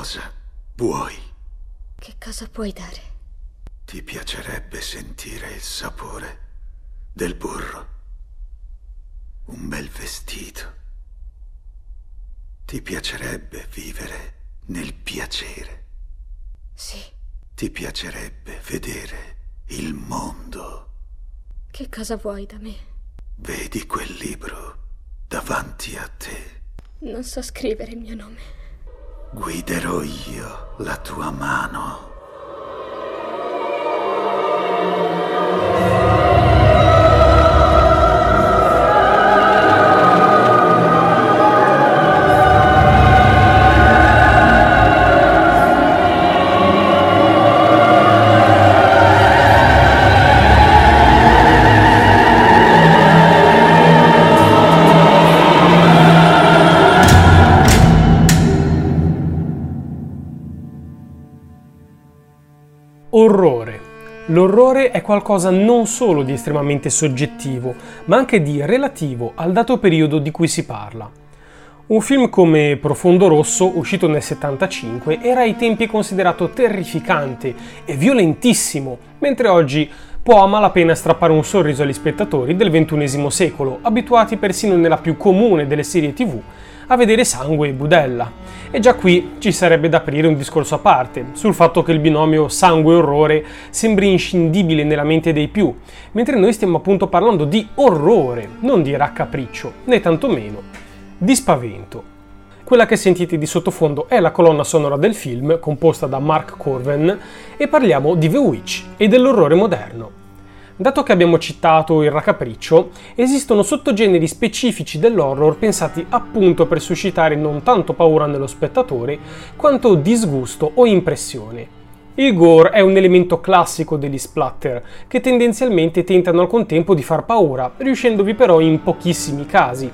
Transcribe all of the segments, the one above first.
cosa vuoi? Che cosa puoi dare? Ti piacerebbe sentire il sapore del burro? Un bel vestito? Ti piacerebbe vivere nel piacere? Sì. Ti piacerebbe vedere il mondo? Che cosa vuoi da me? Vedi quel libro davanti a te. Non so scrivere il mio nome. Guiderò io la tua mano. Orrore. L'orrore è qualcosa non solo di estremamente soggettivo, ma anche di relativo al dato periodo di cui si parla. Un film come Profondo Rosso, uscito nel 75, era ai tempi considerato terrificante e violentissimo, mentre oggi può a malapena strappare un sorriso agli spettatori del XXI secolo, abituati persino nella più comune delle serie tv a vedere sangue e budella. E già qui ci sarebbe da aprire un discorso a parte sul fatto che il binomio sangue-orrore sembri inscindibile nella mente dei più, mentre noi stiamo appunto parlando di orrore, non di raccapriccio, né tantomeno di spavento. Quella che sentite di sottofondo è la colonna sonora del film, composta da Mark Corven, e parliamo di The Witch e dell'orrore moderno. Dato che abbiamo citato il raccapriccio, esistono sottogeneri specifici dell'horror pensati appunto per suscitare non tanto paura nello spettatore, quanto disgusto o impressione. Il gore è un elemento classico degli splatter, che tendenzialmente tentano al contempo di far paura, riuscendovi però in pochissimi casi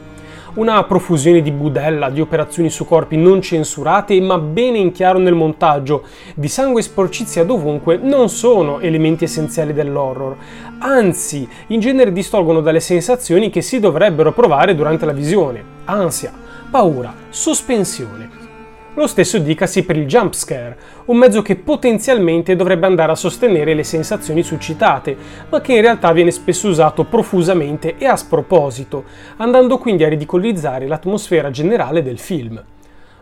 una profusione di budella, di operazioni su corpi non censurate ma bene in chiaro nel montaggio, di sangue e sporcizia dovunque, non sono elementi essenziali dell'horror, anzi in genere distolgono dalle sensazioni che si dovrebbero provare durante la visione, ansia, paura, sospensione. Lo stesso dicasi per il jump scare, un mezzo che potenzialmente dovrebbe andare a sostenere le sensazioni suscitate, ma che in realtà viene spesso usato profusamente e a sproposito, andando quindi a ridicolizzare l'atmosfera generale del film.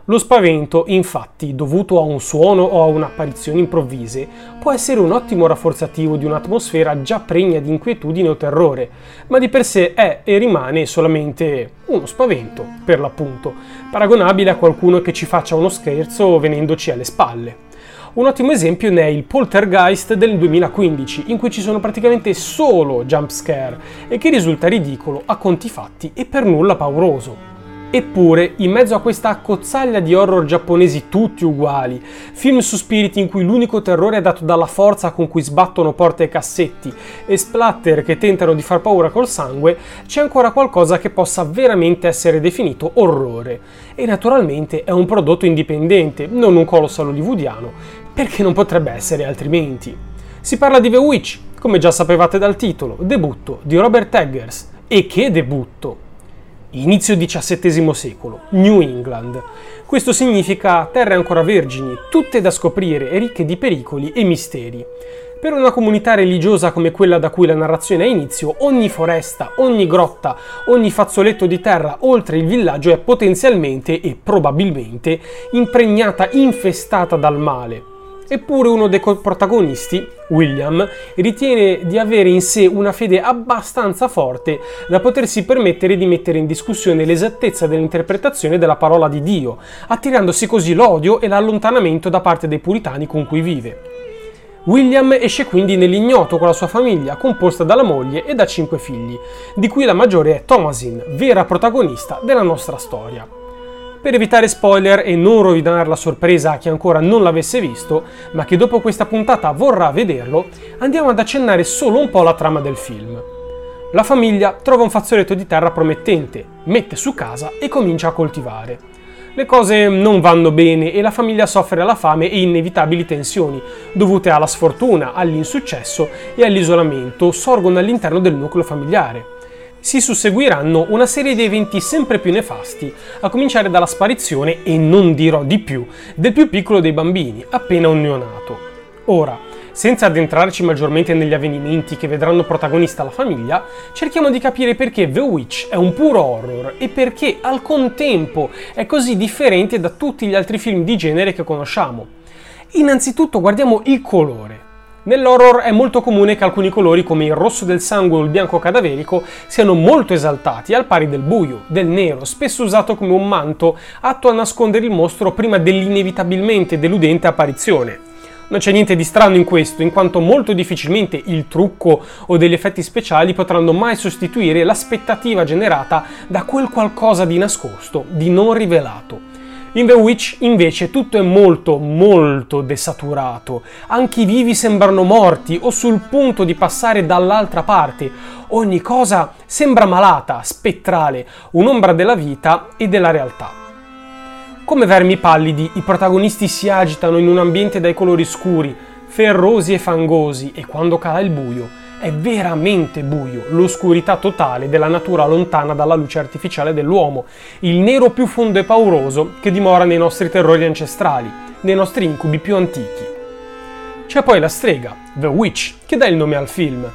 Lo spavento, infatti, dovuto a un suono o a un'apparizione improvvise, può essere un ottimo rafforzativo di un'atmosfera già pregna di inquietudine o terrore, ma di per sé è e rimane solamente uno spavento, per l'appunto, paragonabile a qualcuno che ci faccia uno scherzo venendoci alle spalle. Un ottimo esempio ne è il Poltergeist del 2015, in cui ci sono praticamente solo jump scare e che risulta ridicolo a conti fatti e per nulla pauroso. Eppure, in mezzo a questa accozzaglia di horror giapponesi tutti uguali, film su spiriti in cui l'unico terrore è dato dalla forza con cui sbattono porte e cassetti, e splatter che tentano di far paura col sangue, c'è ancora qualcosa che possa veramente essere definito orrore. E naturalmente è un prodotto indipendente, non un colossal hollywoodiano, perché non potrebbe essere altrimenti. Si parla di The Witch, come già sapevate dal titolo, debutto di Robert Eggers. E che debutto! Inizio XVII secolo, New England. Questo significa terre ancora vergini, tutte da scoprire e ricche di pericoli e misteri. Per una comunità religiosa come quella da cui la narrazione ha inizio, ogni foresta, ogni grotta, ogni fazzoletto di terra oltre il villaggio è potenzialmente e probabilmente impregnata, infestata dal male. Eppure uno dei protagonisti, William, ritiene di avere in sé una fede abbastanza forte da potersi permettere di mettere in discussione l'esattezza dell'interpretazione della parola di Dio, attirandosi così l'odio e l'allontanamento da parte dei puritani con cui vive. William esce quindi nell'ignoto con la sua famiglia, composta dalla moglie e da cinque figli, di cui la maggiore è Thomasin, vera protagonista della nostra storia. Per evitare spoiler e non rovinare la sorpresa a chi ancora non l'avesse visto, ma che dopo questa puntata vorrà vederlo, andiamo ad accennare solo un po' la trama del film. La famiglia trova un fazzoletto di terra promettente, mette su casa e comincia a coltivare. Le cose non vanno bene e la famiglia soffre la fame e inevitabili tensioni, dovute alla sfortuna, all'insuccesso e all'isolamento, sorgono all'interno del nucleo familiare. Si susseguiranno una serie di eventi sempre più nefasti, a cominciare dalla sparizione, e non dirò di più, del più piccolo dei bambini, appena un neonato. Ora, senza addentrarci maggiormente negli avvenimenti che vedranno protagonista la famiglia, cerchiamo di capire perché The Witch è un puro horror e perché al contempo è così differente da tutti gli altri film di genere che conosciamo. Innanzitutto guardiamo il colore. Nell'horror è molto comune che alcuni colori come il rosso del sangue o il bianco cadaverico siano molto esaltati, al pari del buio, del nero, spesso usato come un manto atto a nascondere il mostro prima dell'inevitabilmente deludente apparizione. Non c'è niente di strano in questo, in quanto molto difficilmente il trucco o degli effetti speciali potranno mai sostituire l'aspettativa generata da quel qualcosa di nascosto, di non rivelato. In The Witch invece tutto è molto molto desaturato, anche i vivi sembrano morti o sul punto di passare dall'altra parte, ogni cosa sembra malata, spettrale, un'ombra della vita e della realtà. Come vermi pallidi, i protagonisti si agitano in un ambiente dai colori scuri, ferrosi e fangosi e quando cala il buio è veramente buio, l'oscurità totale della natura lontana dalla luce artificiale dell'uomo, il nero più fondo e pauroso che dimora nei nostri terrori ancestrali, nei nostri incubi più antichi. C'è poi la strega, The Witch, che dà il nome al film.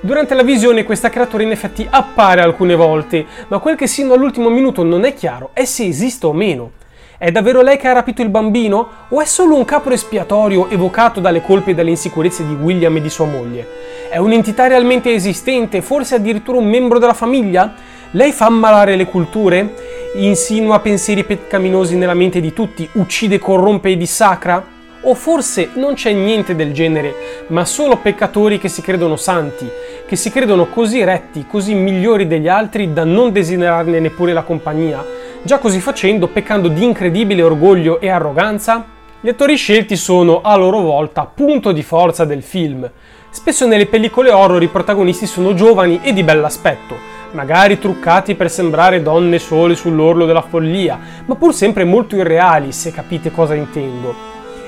Durante la visione questa creatura in effetti appare alcune volte, ma quel che sino all'ultimo minuto non è chiaro è se esiste o meno. È davvero lei che ha rapito il bambino? O è solo un capro espiatorio evocato dalle colpe e dalle insicurezze di William e di sua moglie? È un'entità realmente esistente, forse addirittura un membro della famiglia? Lei fa ammalare le culture? Insinua pensieri peccaminosi nella mente di tutti? Uccide, corrompe e dissacra? O forse non c'è niente del genere, ma solo peccatori che si credono santi, che si credono così retti, così migliori degli altri da non desiderarne neppure la compagnia, già così facendo peccando di incredibile orgoglio e arroganza? Gli attori scelti sono a loro volta punto di forza del film. Spesso nelle pellicole horror i protagonisti sono giovani e di bell'aspetto, magari truccati per sembrare donne sole sull'orlo della follia, ma pur sempre molto irreali, se capite cosa intendo.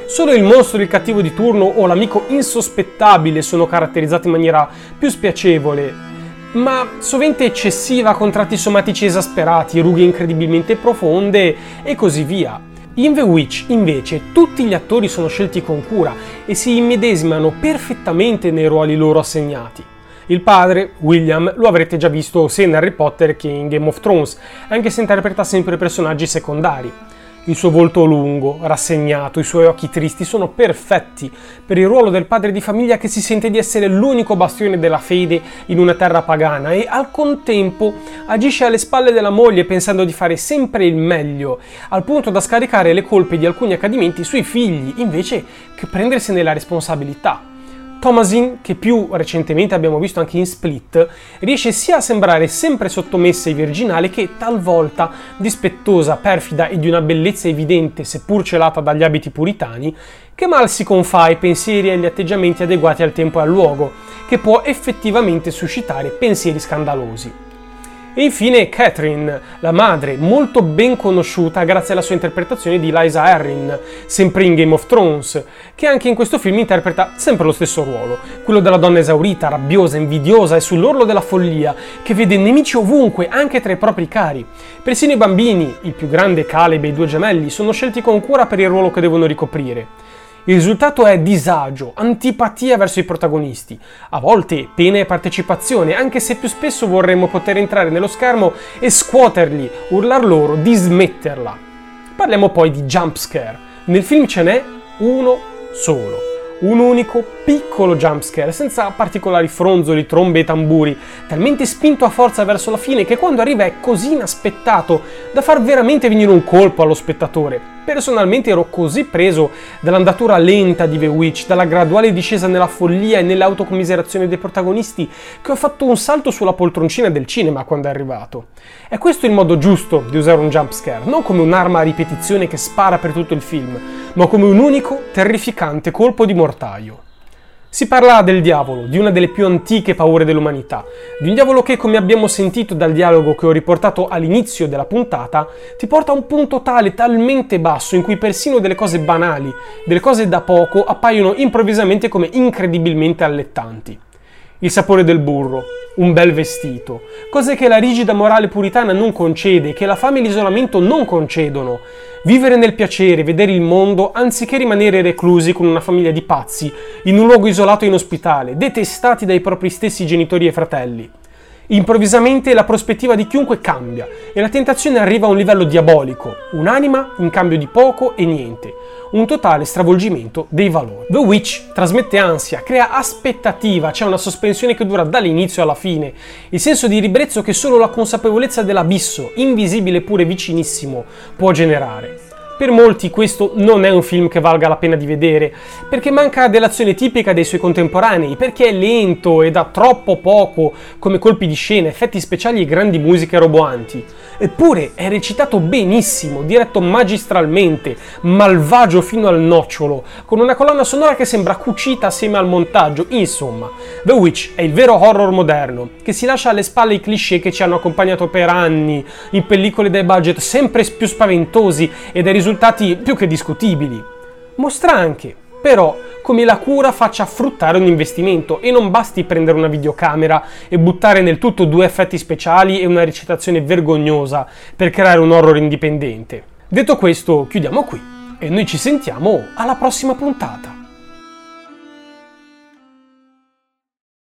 Solo il mostro, il cattivo di turno o l'amico insospettabile sono caratterizzati in maniera più spiacevole, ma sovente eccessiva con tratti somatici esasperati, rughe incredibilmente profonde e così via. In The Witch, invece, tutti gli attori sono scelti con cura e si immedesimano perfettamente nei ruoli loro assegnati. Il padre, William, lo avrete già visto sia in Harry Potter che in Game of Thrones, anche se interpreta sempre personaggi secondari. Il suo volto lungo, rassegnato, i suoi occhi tristi sono perfetti per il ruolo del padre di famiglia che si sente di essere l'unico bastione della fede in una terra pagana e al contempo agisce alle spalle della moglie pensando di fare sempre il meglio, al punto da scaricare le colpe di alcuni accadimenti sui figli invece che prendersene la responsabilità. Thomasin, che più recentemente abbiamo visto anche in Split, riesce sia a sembrare sempre sottomessa e virginale che talvolta dispettosa, perfida e di una bellezza evidente, seppur celata dagli abiti puritani, che mal si confà ai pensieri e agli atteggiamenti adeguati al tempo e al luogo, che può effettivamente suscitare pensieri scandalosi. E infine Catherine, la madre, molto ben conosciuta grazie alla sua interpretazione di Liza Arryn, sempre in Game of Thrones, che anche in questo film interpreta sempre lo stesso ruolo, quello della donna esaurita, rabbiosa, invidiosa e sull'orlo della follia, che vede nemici ovunque, anche tra i propri cari. Persino i bambini, il più grande Caleb e i due gemelli, sono scelti con cura per il ruolo che devono ricoprire. Il risultato è disagio, antipatia verso i protagonisti, a volte pena e partecipazione, anche se più spesso vorremmo poter entrare nello schermo e scuoterli, urlar loro di smetterla. Parliamo poi di jump scare. Nel film ce n'è uno solo un unico piccolo jumpscare, senza particolari fronzoli, trombe e tamburi, talmente spinto a forza verso la fine che quando arriva è così inaspettato da far veramente venire un colpo allo spettatore. Personalmente ero così preso dall'andatura lenta di The Witch, dalla graduale discesa nella follia e nell'autocommiserazione dei protagonisti, che ho fatto un salto sulla poltroncina del cinema quando è arrivato. È questo il modo giusto di usare un jumpscare, non come un'arma a ripetizione che spara per tutto il film, ma come un unico, terrificante colpo di mortaio. Si parla del diavolo, di una delle più antiche paure dell'umanità, di un diavolo che, come abbiamo sentito dal dialogo che ho riportato all'inizio della puntata, ti porta a un punto tale, talmente basso, in cui persino delle cose banali, delle cose da poco, appaiono improvvisamente come incredibilmente allettanti. Il sapore del burro, un bel vestito, cose che la rigida morale puritana non concede, che la fame e l'isolamento non concedono. Vivere nel piacere, vedere il mondo, anziché rimanere reclusi con una famiglia di pazzi, in un luogo isolato e inospitale, detestati dai propri stessi genitori e fratelli. Improvvisamente la prospettiva di chiunque cambia e la tentazione arriva a un livello diabolico, un'anima in cambio di poco e niente, un totale stravolgimento dei valori. The Witch trasmette ansia, crea aspettativa, c'è una sospensione che dura dall'inizio alla fine, il senso di ribrezzo che solo la consapevolezza dell'abisso, invisibile pure vicinissimo, può generare. Per molti questo non è un film che valga la pena di vedere, perché manca dell'azione tipica dei suoi contemporanei, perché è lento e dà troppo poco come colpi di scena, effetti speciali e grandi musiche roboanti. Eppure è recitato benissimo, diretto magistralmente, malvagio fino al nocciolo, con una colonna sonora che sembra cucita assieme al montaggio. Insomma, The Witch è il vero horror moderno, che si lascia alle spalle i cliché che ci hanno accompagnato per anni, in pellicole dai budget sempre più spaventosi e dai risultati più che discutibili. Mostra anche, però, come la cura faccia fruttare un investimento e non basti prendere una videocamera e buttare nel tutto due effetti speciali e una recitazione vergognosa per creare un horror indipendente. Detto questo, chiudiamo qui e noi ci sentiamo alla prossima puntata.